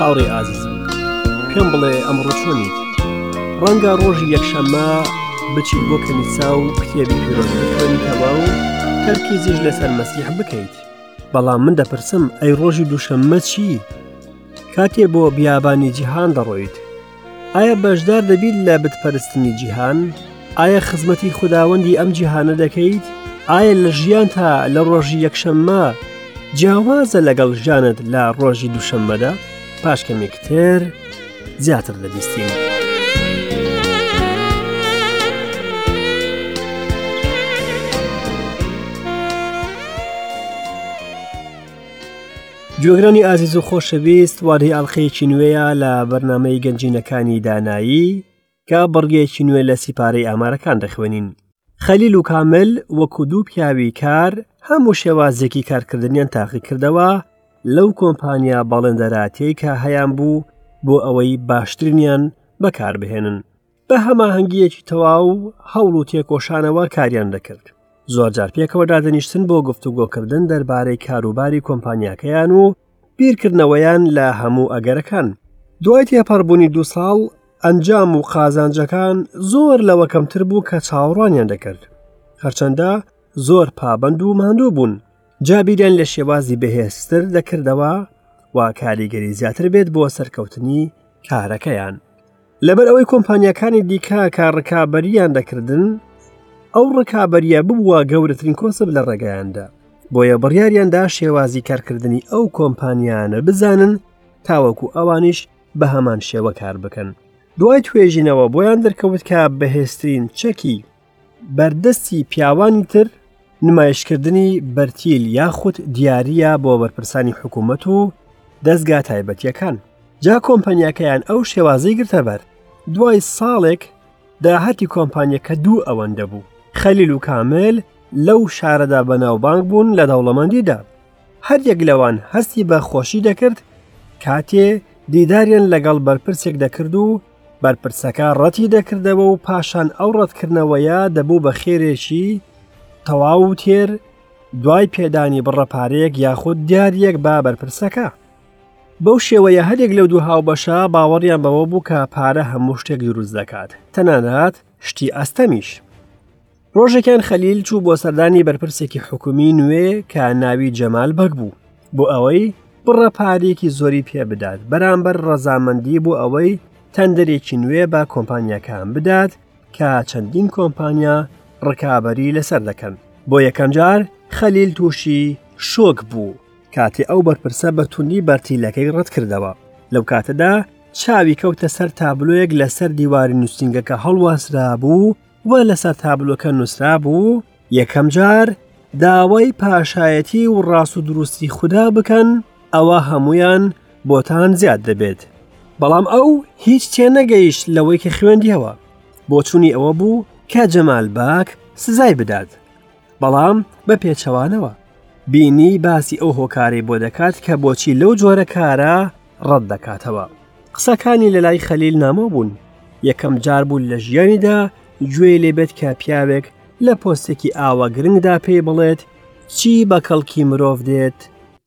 هاوڕێ ئازیزم پێم بڵێ ئەمڕۆ چۆنیت ڕەنگە ڕۆژی یەکشەممە بچیت بۆ کەنیسا و کتێبی پیرۆز بخوێنیتەوە و تەرکیزیش لەسەر مەسیح بکەیت بەڵام من دەپرسم ئەی ڕۆژی دووشەممە چی کاتێ بۆ بیابانی جیهان دەڕۆیت ئایا بەشدار دەبیت لە بتپەرستنی جیهان؟ ئایا خزمەتی خوداوەندی ئەم جیهانە دەکەیت؟ ئایا لە ژیانتا لە ڕۆژی یەکشەممە جیاوازە لەگەڵ ژیانت لە ڕۆژی دووشەممەدا؟ پاش کەمێک تر زیاتر دەبیستین. گوێگرانی ئازیز و خۆشەویست وادەی ئەڵلقەیەکی نوێیە لە بەرنمەی گەنجینەکانی دانایی کە بڕگەیەکی نوێ لە سیپارەی ئامارەکان دەخوێنین خەلیل و کامل وەکو دوو پیاوی کار هەموو شێوازێکی کارکردنیان تاقی کردەوە لەو کۆمپانیا باڵندەراتەی کە هەیان بوو بۆ ئەوەی باشترینیان بەکاربهێنن بە هەماهەنگیەکی تەواو هەوڵ و تێکۆشانەوە کاریان دەکرد زۆرجار پێکەوە دادنیشتن بۆ گفتوگۆکردن دەربارەی کاروباری کۆمپانیاکەیان و بیرکردنەوەیان لە هەموو ئەگەرەکان دوای تێپەڕبوونی دو ساڵ ئەنجام و قازانجەکان زۆر لەوە کەمتر بوو کە چاوەڕوانیان دەکرد هەرچەندە زۆر پابند و ماندوو بوون جابیریان لە شێوازی بەهێزتر دەکردەوە و کاریگەری زیاتر بێت بۆ سەرکەوتنی کارەکەیان لەبەر ئەوەی کۆمپانیەکانی دیکە کە ڕکابەریان دەکردن ئەو ڕکابەریە ببووە گەورەترین کۆسب لە ڕێگەیاندا بۆیە بڕیاریاندا شێوازی کارکردنی ئەو کۆمپانیانە بزانن تاوەکو ئەوانیش بە هەمان شێوە کار بکەن دوای توێژینەوە بۆیان دەرکەوت کە بەهێزترین چەکی بەردەستی پیاوانی تر نمایشکردنی بەرتیل یاخود دیارییە بۆ بەرپرسانی حکوومەت و دەزگا تایبەتیەکان جا کۆمپەنیەکەیان ئەو شێوازەی گرتە بەر دوای ساڵێک داهاتی کۆمپانیەکە دوو ئەوەندە بوو خەلیل و کامل لەو شارەدا بەناوبانگ بوون لە دەوڵەمەندیدا هەریەک لەوان هەستی بە خۆشی دەکرد کاتێ دیداریان لەگەڵ بەرپرسێک دەکرد و بەرپرسەکە ڕەتی دەکردەوە و پاشان ئەو ڕەتکردنەوەیە دەبوو بە خێرێکی تەواو و تێر دوای پێدانی بڕە پارەیەک یاخود دیارەک بە بەرپرسەکە بەو شێوەیە هەرێک لەو دوو هاوبەشە باوەڕیان بەوە بوو کە پارە هەموو شتێک دروست دەکات تەنانەت شتی ئەستەمیش ڕۆژێکیان خەلیل چوو بۆ سەردانی بەرپرسێکی حکومی نوێ کە ناوی جەمال بەگ بوو بۆ ئەوەی بڕە پارێکی زۆری پێ بدات بەرامبەر ڕەزامەندی بۆ ئەوەی تەندەرێکی نوێ بە کۆمپانیەکان بدات کە چەندین کۆمپانیا ڕکابی لەسەر دەکەن بۆ یەکەم جار خەلیل تووشی شۆک بوو کاتێ ئەو بەرپرسە بە توندی بەرتیلەکەی ڕەت کردەوە لەو کاتەدا چاوی کەوتە سەر تابلۆیەک لەسەر دیواری نووسنگەکە هەڵواسرا بوو و لەسەر تابلۆکە نووسرابوو، یەکەم جار داوای پاشایەتی و ڕاست و دروستی خودا بکەن ئەوە هەمویان بۆتان زیاد دەبێت. بەڵام ئەو هیچ تێنەگەیشت لەوەی کە خوێندیەوە بۆچوونی ئەوە بوو کە جەمال باک سزای بدات بەڵام بە پێچەوانەوە بینی باسی ئەو هۆکارەی بۆ دەکات کە بۆچی لەو جۆرە کارە ڕەت دەکاتەوە قسەکانی لەلای خەلیل نامۆ بوون یەکەم جار بوو لە ژیانیدا گوێی لێبێت کە پیاوێک لە پۆستێکی ئاوە گرنگدا پێی بڵێت چی بە کەڵکی مرۆڤ دێت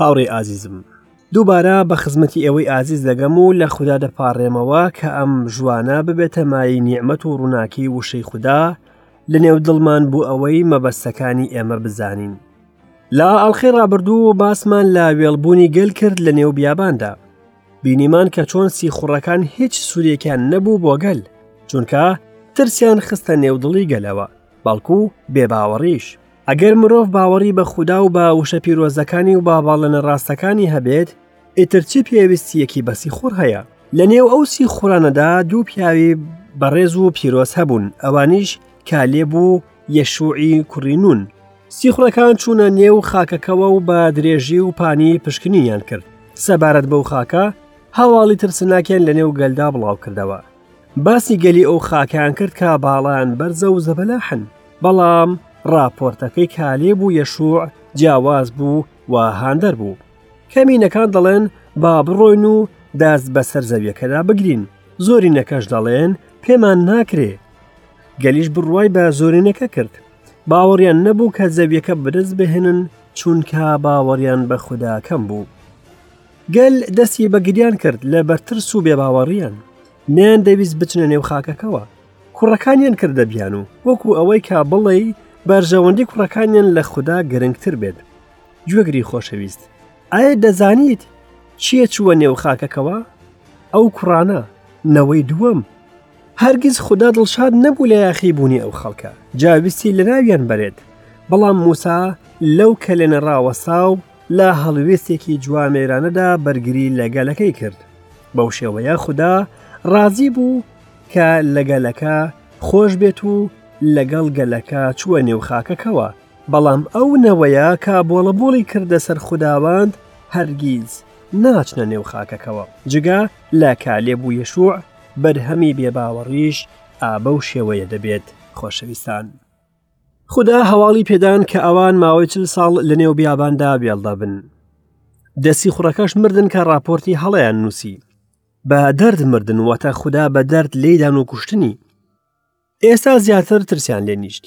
هاوڕێی ئازیزم دووبارە بە خزمەتی ئێوەی ئازیز دەگەم و لە خوددا دەپارڕێمەوە کە ئەم ژوانە ببێتە مای نیعممەت و ڕووناکی وشەی خوددا لە نێو دڵمان بۆ ئەوەی مەبەستەکانی ئێمە بزانین لا ئەڵلقەی ڕابردوو باسمان لە وێڵبوونی گەل کرد لە نێو بیاباندا بینیمان کە چۆن سیخوڕەکان هیچ سوورێکیان نەبوو بۆ گەل چونکە ترسیان خستە نێودڵی گەلەوە بەڵکو و بێباوەڕیش ئەگەر مرۆڤ باوەڕی بە خودا و بە وشە پیرۆزەکانی و باڤاڵەنە ڕاستەکانی هەبێت ئیترچی پێویستیەکی بەسی خوڕ هەیە لە نێو ئەو سی خورانەدا دوو پیاوی بەڕێز و پیرۆز هەبوون ئەوانیش کالێ بوو یەشوعی کوڕینون سیخوڕەکان چوونە نێو خاکەکەوە و بە درێژی و پانی پشکنینیان کرد سەبارەت بەو خاکە هەواڵی ترسناکیان لە نێو گەلدا بڵاو کردەوە باسی گەلی ئەو خاکیان کرد کە باڵان بەرزە و زەبەلاحن بەڵام ڕاپۆرتەکەی کالێ بوو یەشوع جیاواز بوو و هاندەر بوو کەمینەکان دەڵێن با بڕۆین و داست بەسەر زەویەکەدا بگرین زۆرینەکەش دەڵێن پێمان ناکرێ گەلیش بڕوای بە زۆرینەکە کرد باوەڕیان نەبوو کە زەویەکە برز بهێنن چونکە باوەڕیان بە خودداکەم بوو گەل دەستی بەگریان کرد لە بەرترس و بێباوەڕیان نیان دەویست بچنە نێو خاکەکەەوە کوڕەکانیان کردە بیان و وەکو ئەوەی کا بڵێ بەرژەوەندی کوڕەکانیان لە خوددا گرنگتر بێت گوێگری خۆشەویست ئایا دەزانیت چیە چووە نێو خاکەکەەوە ئەو کوڕانە نەوەی دووەم هەرگیز خودا دڵشاد نەبوو لە یاخی بوونی ئەو خەڵکە جا ویستی لە ناویان بەرێت بەڵام موسا لەو کەلێنە ڕاوەسا و لە هەڵوێستێکی جوامێرانەدا بەرگری لە گەلەکەی کرد بەو شێوەیە خودا ڕازی بوو کە لە گەلەکە خۆش بێت و لەگەڵ گەلەکە چووە نێو خاکەکەوە بەڵام ئەو نەوەیە کا بۆڵەبوڵی کردە سەر خوداوەند هەرگیز ناچنە نێو خاکەکەوە جگە لە کالێ بوو یەشوع بەرهەمی بێ باوەڕیش ئا بەو شێوەیە دەبێت خۆشەویستان. خودا هەواڵی پێدان کە ئەوان ماوەی چل ساڵ لە نێو بیاباندا بێڵدەبن دەسی خوڕەکەش مردن کە راپۆرتی هەڵیان نووسی بە دەرد مردن وەتە خودا بە دەرد لێدان و کوشتنی ئێستا زیاتر ترسیان لێ نیشت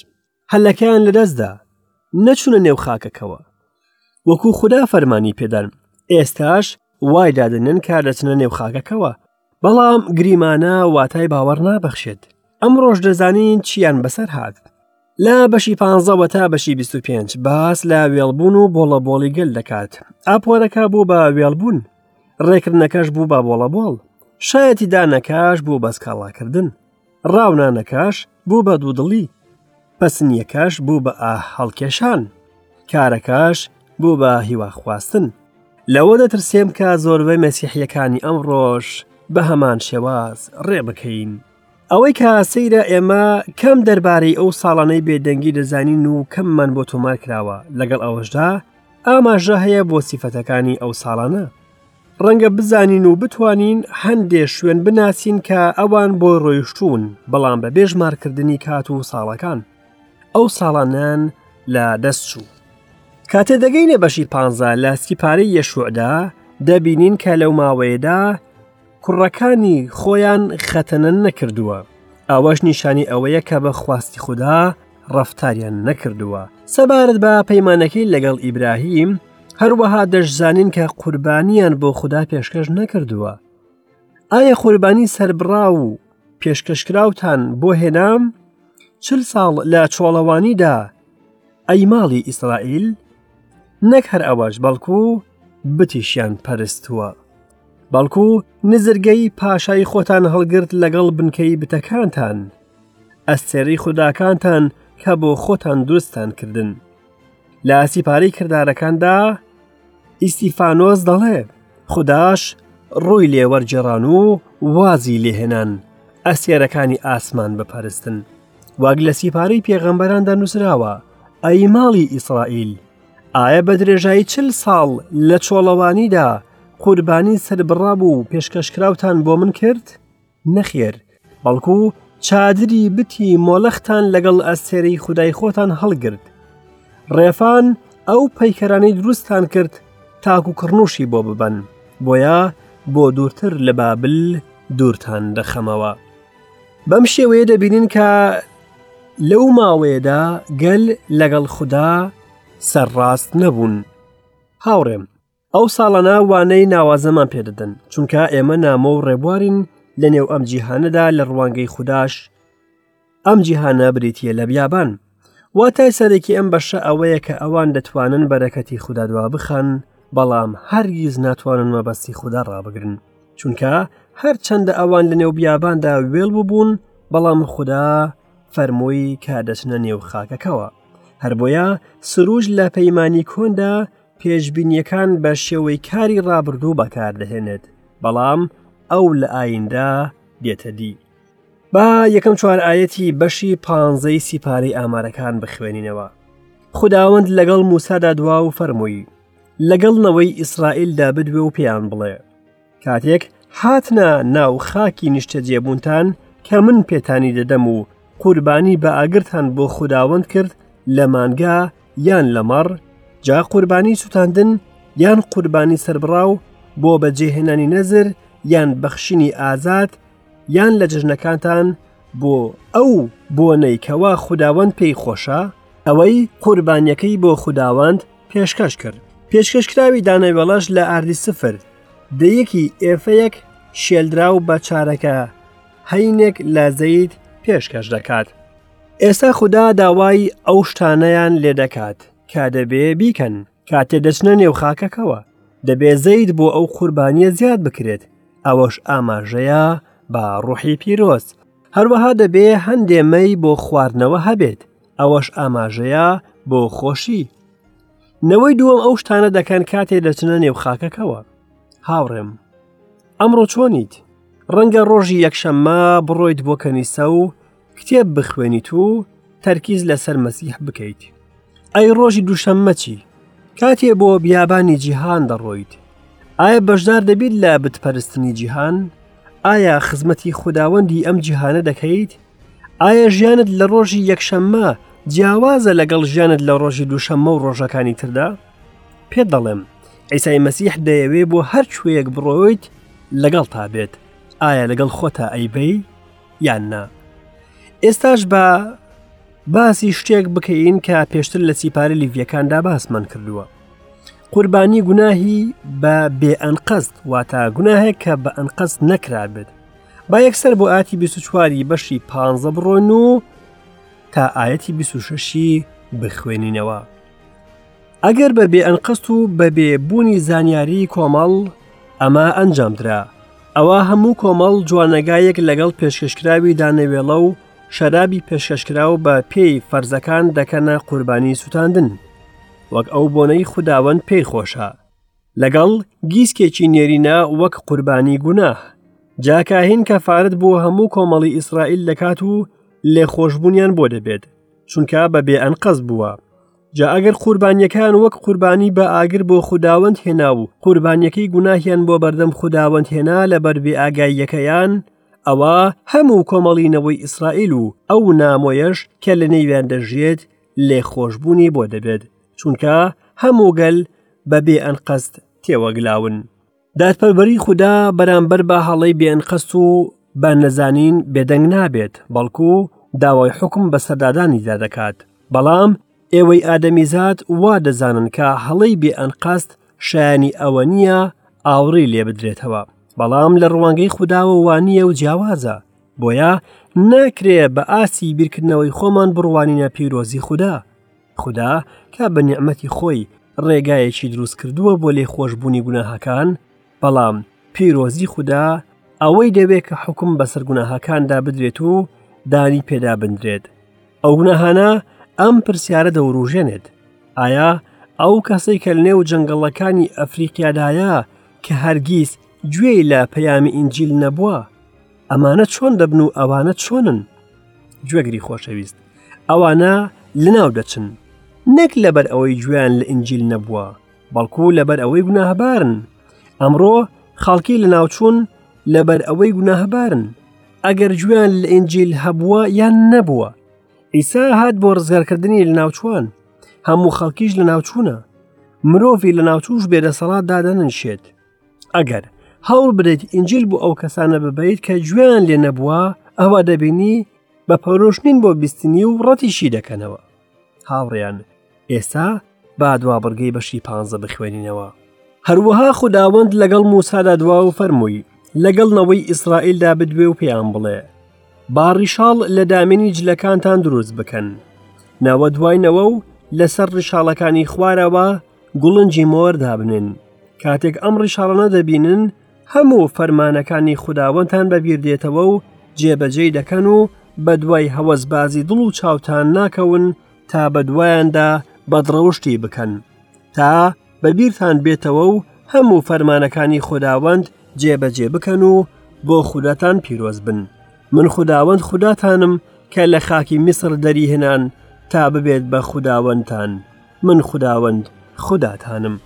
هەلەکەیان لەدەستدا نەچونە نێو خاکەکەوە وەکو خدا فەرمانی پێدان ئێستاش وای دادنن کار دەچنە نێو خاکەکەوە بەڵام گریمانە واتای باوەڕ نابەخشێت ئەم ڕۆژ دەزانین چیان بەسەر هاات لە بەشی پانزەوە تا بەشی 25 باس لە وێڵبوون و بۆڵە بۆڵی گەل دەکات ئاپۆرەکە بوو بە وێڵبوون ڕێکردنەکەش بوو بە بۆڵە بۆڵ شایەتی دانەکەش بوو بەسکاڵاکردن ڕاونانەکاش بوو بە دوودڵی پەسنیەکەش بوو بە ئاه هەڵکێشان کارەکەش بوو بە هیواخواستن لەوە دەترسێم کە زۆربەی مەسیحیەکانی ئەم ڕۆژ بە هەمان شێواز ڕێ بکەین ئەوەی کە سەیرە ئێمە کەم دەربارەی ئەو ساڵانەی بێدەنگی دەزانین و کەممان بۆ تۆمار کراوە لەگەڵ ئەوەشدا ئاماژە هەیە بۆ سیفەتەکانی ئەو ساڵانە ڕەنگە بزانین و بتوانین هەندێ شوێن بناسین کە ئەوان بۆ ڕۆیشتوون بەڵام بە بێژمارکردنی کات و ساڵەکان ئەو ساڵانیان لە دەست چوو کاتێ دەگەینە بەشی پ لە سیپارەی یەشوعدا دەبینین کە لەو ماوەیەدا کوڕەکانی خۆیان خەتەنە نەکردووە ئەوەش نیشانی ئەوەیە کە بە خواستی خوددا ڕەفتاریان نەکردووە سەبارەت بە پەیمانەکەی لەگەڵ ئیبراهیم هەروەها دەشزانین کە قوربانیان بۆ خوددا پێشکەش نەکردووە ئایا قوربانی سربڕا و پێشکەشکراوتان بۆ هێنام چل ساڵ لە چۆڵەوانیدا ئەی ماڵی ئیسرائیل نەک هەر ئەوەش بەڵکو بتیشیان پەرستووە بەڵکو نزرگەی پاشای خۆتان هەڵگرت لەگەڵ بنکەی بتەکانتان ئەستێرەی خوداکانتان کە بۆ خۆتان دروستان کردن لە ئاسی پارەی کردارەکاندا ئیسیفانۆس دەڵێ خودداش ڕووی لێوەرجێڕان و وازی لێهێنان ئەسێرەکانی ئاسمان بپەرستن واگ لە سیپارەی پێغەمبەراندا نووسراوە ئەی ماڵی ئیسرائیل ئایا بە درێژایی چل ساڵ لە چۆڵەوانیدا قوربانی سربڕاب و پێشکەشکراوتان بۆ من کرد؟ نەخێر، بەڵکو چادری بتی مۆلەختان لەگەڵ ئەستێرەی خودای خۆتان هەڵگرت. ڕێفان ئەو پەیکەرانەی دروستان کرد تاکو کڕنوشی بۆ ببەن، بۆیە بۆ دوورتر لە بابل دوورتان دەخەمەوە. بەم شێوەیە دەبینین کە لەو ماوەیەدا گەل لەگەڵ خوددا سەرڕاست نەبوون هاوڕێم ئەو ساڵانە وانەی ناوازەمان پێدەدەن چونکە ئێمە نامۆ و ڕێبوارین لە نێو ئەم جیهانەدا لە ڕوانگەی خودداش ئەم جیهانە بریتە لە بیابان واتای سەرەکی ئەم بەشە ئەوەیە کە ئەوان دەتوانن بەرەکەتی خودا دوا بخەن بەڵام هەرگیز ناتوانن مەبەستی خودا ڕابگرن چونکە هەر چەندە ئەوان لە نێو بیاباندا وێڵ ببوون بەڵام خودا فەرمووی کە دەچنە نێو خاکەکەەوە هەر بۆیە سروش لە پەیمانانی کۆندا پێشببینیەکان بە شێوەی کاری ڕابردوو بەکاردەهێنێت بەڵام ئەو لە ئایندە دێتە دی با یەکەم چوار ئاەتی بەشی پانزەی سیپارەی ئامارەکان بخوێنینەوە خداوەند لەگەڵ موسادا دوا و فەرمووی لەگەڵ نەوەی ئیسرائیلدا بدوێ و پێیان بڵێ کاتێک هاتنە ناو خاکی نیشتەجێبوونتان کە من پێتانی دەدەم و قوربانی بە ئاگرتان بۆ خداوەند کرد لە مانگا یان لە مەڕ جا قوربانی سووتاندن یان قوربانی سربڕاو بۆ بەجێهێنانی نەزر یان بەخشینی ئازاد یان لە جژنەکانتان بۆ ئەو بۆنەی کەوا خوداوەند پێی خۆشە ئەوەی قوربانیەکەی بۆ خوداوەند پێشکەش کرد پێشکەشکراوی دانەوێڵەش لە ئاردی سفر دەیەکی ئێفەیەک شێلدراو بە چارەکە هەینێک لە زەید پێشکەش دەکات ئێستا خوددا داوای ئەو شتانەیان لێ دەکات کە دەبێ بیکەن کاتێ دەچنە نێو خاکەکەوە دەبێ زەید بۆ ئەو قوربانیە زیاد بکرێت ئەوەش ئاماژەیە بە ڕوحی پیرۆز هەروەها دەبێ هەندێ مەی بۆ خواردنەوە هەبێت ئەوەش ئاماژەیە بۆ خۆشی نەوەی دووەم ئەو شتانە دەکەن کاتێ دەچنە نێو خاکەکەوە هاوڕێم ئەمڕۆ چۆنیت ڕەنگە ڕۆژی یەکشەممە بڕۆیت بۆ کەنیسە و کتێب بخوێنیت و تەرکیز لەسەر مەسیح بکەیت ئەی ڕۆژی دووشەممەچی کاتێ بۆ بیابانی جیهان دەڕۆیت ئایا بەشدار دەبیت لە بتپەرستنی جیهان ئایا خزمەتی خودداوەندی ئەم جیهانە دەکەیت ئایا ژیانت لە ڕۆژی یەکشەممە جیاوازە لەگەڵ ژیانت لە ڕۆژی دووشەممە و ڕۆژەکانی تردا پێ دەڵێم ئەیسای مەسیح دەیەوێ بۆ هەر کوێیەک بڕۆیت لەگەڵ تا بێت ئایا لەگەڵ خۆتا ئەیبەی یان نا ئێستاش بە باسی شتێک بکەین کە پێشتر لە سیپارە لیڤەکاندا باسمان کردووە قوربانی گوناهی بە بێ ئەنقەست واتە گوناهێک کە بە ئەنقەست نەکرا بێت با یەکسەر بۆ ئاتی 24واری بەشی پ بڕۆن و تا ئاەتی 26ی بخوێنینەوە ئەگەر بە بێ ئەنقەست و بە بێ بوونی زانیاری کۆمەڵ ئەمە ئەنجامدرا ئەوە هەموو کۆمەڵ جوانەگایەک لەگەڵ پێشکەشکراوی دانەوێڵە و شەرابی پێشکەشکراو بە پێی فەرزەکان دەکەنە قوربانی سووتاندن وەک ئەو بۆنەی خوداوەند پێی خۆشە لەگەڵ گیسکێکی نێرینە وەک قوربانی گوناه جاکاهین کەفاارت بۆ هەموو کۆمەڵی ئیسرائیل دەکات و لێخۆشببوونیان بۆ دەبێت چونکە بە بێ ئەنقەز بووە جا ئەگەر قوربانیەکان وەک قوربانی بە ئاگر بۆ خوداوەند هێنا و قوربانیەکەی گوناهیان بۆ بەردەم خوداوەند هێنا لە بەر بێ ئاگاییەکەیان ئەوا هەموو کۆمەڵینەوەی ئیسرائیل و ئەو نامۆیەش کە لە نێویان دەژێت لێ خۆشببوونی بۆ دەبێت چونکە هەموو گەل بە بێ ئەنقەست تێوەگلاون. دادپەروەری خودا بەرامبەر بە هەڵەی بێئەنقەست و بە نەزانین بێدەنگ نابێت، بەڵکو داوای حوکم بەسەردادانیدا دەکات. بەڵام ئێوەی ئادەمیزاد وا دەزانن کە هەڵەی بێئەنقەست شایانی ئەوە نییە ئاوڕی لێ بدرێتەوە، بەڵام لە ڕوانگەی خوداوە وا نییە و جیاوازە، بۆیە ناکرێ بە ئاستی بیرکردنەوەی خۆمان بڕوانینە پیرۆزی خودا. خودا کە بە نیعمەتی خۆی ڕێگایەکی دروست کردووە بۆ لێ خۆشببوونی گوناهەکان بەڵام پیرۆزی خودا ئەوەی دەوێت کە حکم بەسەر گوناهەکاندا بدرێت و دانی پێدا بندرێت ئەو گوناهانە ئەم پرسیارە دەوروژێنێت ئایا ئەو کەسەی کە نێو جەنگەڵەکانی ئەفریقیادایە کە هەرگیز گوێی لە پەیامی ئینجیل نەبووە ئەمانە چۆن دەبن و ئەوانە چۆنن گوێگری خۆشەویست ئەوانە لەناو دەچن نەک لەبەر ئەوەی گوێیان لە ئنجیل نەبووە بەڵکو لەبەر ئەوەی گوناهبارن ئەمڕۆ خەڵکی لە ناوچوون لەبەر ئەوەی گوناهبارن ئەگەر گوێیان لە ئنجیل هەبووە یان نەبووە ئیسا هات بۆ ڕزگارکردنی لە ناوچوان هەموو خەڵکیش لە ناوچوونە مرۆڤی لە ناوچوش بێدەسەڵات دادەنشێت ئەگەر هەوڵ بدەیت ئینجیل بۆ ئەو کەسانە ببیت کە گوێیان لێ نەبووە ئەوە دەبینی بە پەرۆش نین بۆ بیستنی و ڕەتیشی دەکەنەوە هاوڕیان ئێستا با دوا بڕگەی بەشی پانزە بخوێنینەوە هەروەها خداوەند لەگەڵ موسادا دوا و فەرمووی لەگەڵ نەوەی ئیسرائیلدا بدوێ و پێیان بڵێ باڕیشاڵ لە دامێنی جلەکانتان دروست بکەن نەوە دوای نەوە و لەسەر ڕیشاڵەکانی خوارەوە گوڵنجی مۆر دابنێن کاتێک ئەم ڕیشاڵانە دەبینن هەموو فەرمانەکانی خوداوەندان بەبیردێتەوە و جێبەجێی دەکەن و بە دوای هەوەس بازی دڵ و چاوتان ناکەون تا بە دوایاندا بەدڕەوشتی بکەن تا بەبیرتان بێتەوە و هەموو فەرمانەکانی خوداوەند جێبەجێ بکەن و بۆ خوداتان پیرۆز بن من خوداوەند خوداتانم کە لە خاکی میسر دەریهێنان تا ببێت بە خوداوەندتان من خوداوەند خوداتانم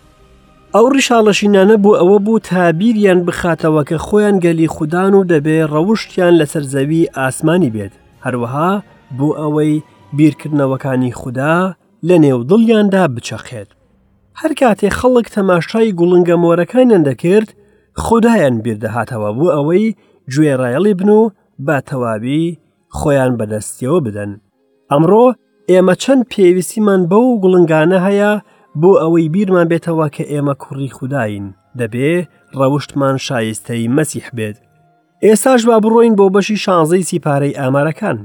ئەو ڕیشاڵەشینانە بۆ ئەوە بوو تابیریان بخاتەوە کە خۆیان گەلی خوددان و دەبێ ڕەوشتیان لەسەر زەوی ئاسمانی بێت هەروەها بۆ ئەوەی بیرکردنەوەکانی خوددا لە نێو دڵیاندا بچەقێت هەر کاتێ خەڵک تەماشای گوڵنگە مۆرەکانیان دەکرد خودایان بیردەهاتەوە بۆ ئەوەی گوێڕایەڵی بن و بە تەواوی خۆیان بەدەستیەوە بدەن ئەمڕۆ ئێمە چەند پێویستیمان بەو گوڵنگانە هەیە بۆ ئەوەی بیرمان بێتەوە کە ئێمە کوڕی خودداین دەبێ ڕەوشتمان شایستەی مەسیح بێت ئێساش با بڕۆین بۆ بەشی شانزەی سیپارەی ئامارەکان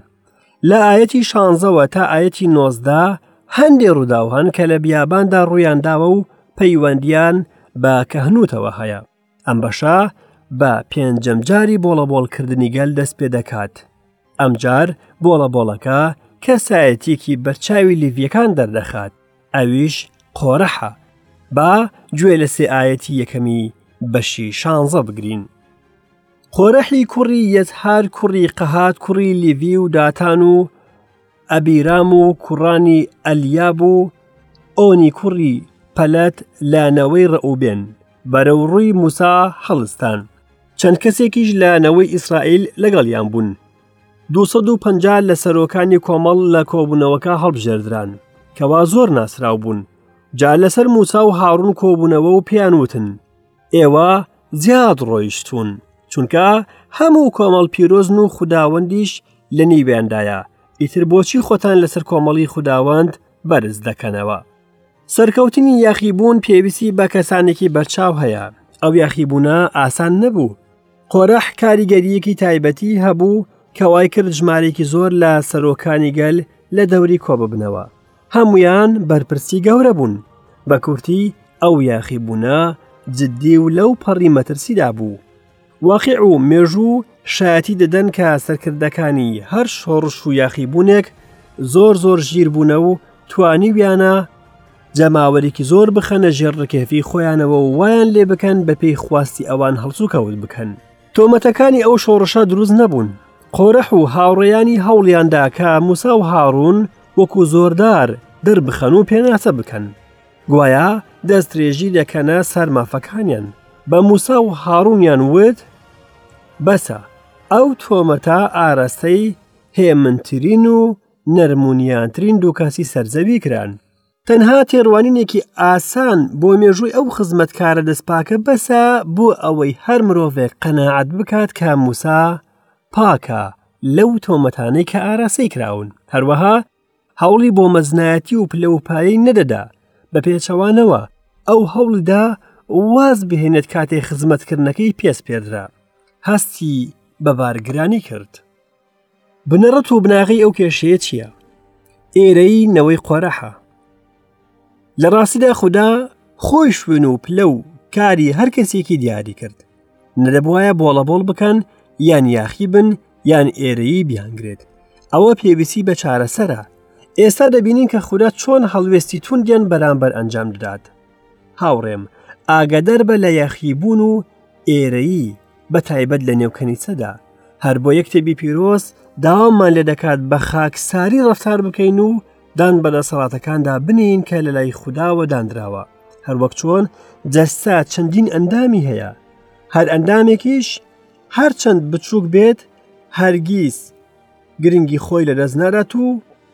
لە ئایەتی شانزەوە تا ئایەتی نۆزدە هەندێ ڕووداو هەن کە لە بیاباندا ڕوویان داوە و پەیوەندیان بە کەهنووتەوە هەیە ئەم بەشە بە پێنجەم جاری بۆڵەبۆڵکردنی گەل دەست پێ دەکات ئەمجار بۆڵە بۆڵەکە کەسایەتیەکی بەرچاوی لیڤیەکان دەردەخات ئەویش قۆرەحە با گوێ لە سێ ئاەتی یەکەمی بەشی شانزە بگرین قۆرەحی کوڕی یەزهار کوڕی قەهات کوڕی لیڤی و داتان و ئەبیرام و کوڕانی ئەلیاب و ئۆنی کوڕی پەلەت لە نەوەی ڕەئوبێن بەرەو ڕووی موسا هەڵستان چەند کەسێکیش لە نەوەی ئیسرائیل لەگەڵیان بوون 250 لە سەرۆکانی کۆمەڵ لە کۆبوونەوەکە هەڵبژێردران کەوا زۆر ناسراو بوون جا لەسەر موسا و هاڕون کۆبوونەوە و پێیان وتن ئێوە زیاد ڕۆیشتون چونکە هەموو کۆمەڵ پیرۆزن و خوداوەندیش لە نیوێندایە ئیتر بۆچی خۆتان لەسەر کۆمەڵی خوداوەند بەرز دەکەنەوە سەرکەوتنی یاخیبوون پێویستی بە کەسانێکی بەرچاو هەیە ئەو یاخیبوونا ئاسان نەبوو قۆرەح کاریگەریەکی تایبەتی هەبوو کەوای کرد ژمارێکی زۆر لە سەرۆکانی گەل لە دەوری کۆببنەوە هەموویان بەرپرسی گەورە بوون بە کورتی ئەو یاخی بوونە جددی و لەو پەڕی مەترسیدا بوو واقع و مێژوو شایەتی دەدەن کە سەرکردەکانی هەر شۆڕش و یاخی بوونێک زۆر زۆر ژیر بوونە و توانیویانە جەماوەرێکی زۆر بخەنە ژێر ڕکێفی خۆیانەوە و وایان لێ بکەن بەپێی خواستی ئەوان هەڵسوکەوت بکەن تۆمەتەکانی ئەو شۆڕشە دروست نەبوون. قۆرەح و هاوڕێیانی هەوڵیاندا کە موسا و هاڕوون وەکو زۆردار دەربخەن و پێناسە بکەن. گوایە دەسترێژی دەکەنە سەر مافەکانیان. بە موسا و هاڕوونیان وت بەسە ئەو تۆمەتە ئارەستەی هێمنترین و نەرمونیانترین دووکەسی سەرزەوی کران. تەنها تێڕوانینێکی ئاسان بۆ مێژووی ئەو خزمەتکارە دەستپاکە بەسە بۆ ئەوەی هەر مرۆڤێک قەناعەت بکات کە موسا پاکە لەو تۆمەتانەی کە ئاراسی کراون هەروەها هەوڵی بۆ مەزنایەتی و پلە و پایی نەدەدا بە پێچەوانەوە ئەو هەوڵدا واز بهێنێت کاتێ خزمەتکردنەکەی پێس پێدرا هەستی بە بارگرانی کرد. بنەڕەت و بناغی ئەو کێشەیە چییە؟ ئێرەی نەوەی قۆرەحە لە ڕاستیدا خوددا خۆی شوێن و پلە و کاری هەر کەسێکی دیاری کرد نەدەبواە بۆڵە بۆڵ بکەن یان یاخی بن یان ئێرەیی بیانگرێت ئەوە پێویستی بە چارەسەرە ئێستا دەبینین کە خوددا چۆن هەڵوێستی توندیان بەرامبەر ئەنجام دەدات هاوڕێم ئاگادەربە لە یاخیبوون و ئێرەیی بە تایبەت لە نێو کەنیسەدا هەر بۆ یەک تێبی پیرۆز داوامان لێ دەکات بە خاکساری ڕفتار بکەین و دان بە دەسەڵاتەکاندا بنین کە لە لای خودداوە دانراوە هەروەک چۆن جەستا چەندین ئەندامی هەیە هەر ئەندامێکیش هەرچەند بچووک بێت هەرگیز گرنگی خۆی لەدەست نادات و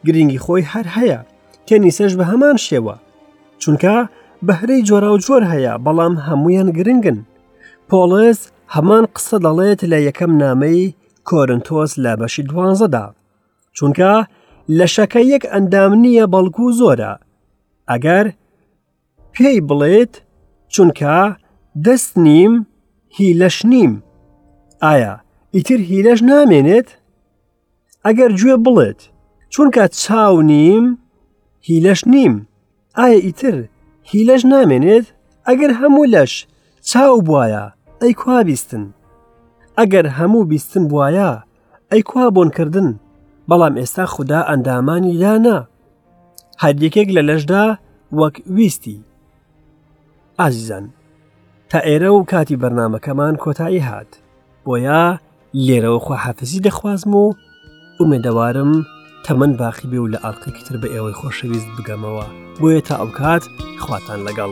گرنگی خۆی هەر هەیە تێنیسەش بە هەمان شێوە چونکە بەهرەی جۆرا و جۆر هەیە بەڵام هەمویان گرنگن پۆڵێز هەمان قسە دەڵێت لە یەکەم نامەی کۆرنتۆس لە بەشی دوانزەدا چونکە لە شەکە یەک ئەندام نییە بەڵکو زۆرە ئەگەر پێی بڵێت چونکە دەست نیم هی لەش نیم ئایا ئیتر هیلەش نامێنێت ئەگەر گوێ بڵێت چونکە چاو نیم هیلەش نیم ئایا ئیتر هیلەش نامێنێت ئەگەر هەموو لەش چاو بواە ئەی کوا بیستن ئەگەر هەموو بیستن بواە ئەی کوا بۆنکردن بەڵام ئێستا خوددا ئەندامانی دانا هەر یەکێک لە لەشدا وەک ویستی ئازیزان تا ئێرە و کاتی بەرنمەکەمان کۆتایی هات بۆیە لێرەوە خواحافزی دەخوازم و ئومێدەوارم تەمەەن باقی بێ و لە ئاڵلقێکی تر بە ئێوەی خۆشەویست بگەمەوە بۆیە تا ئەو کات خواتان لەگەڵ.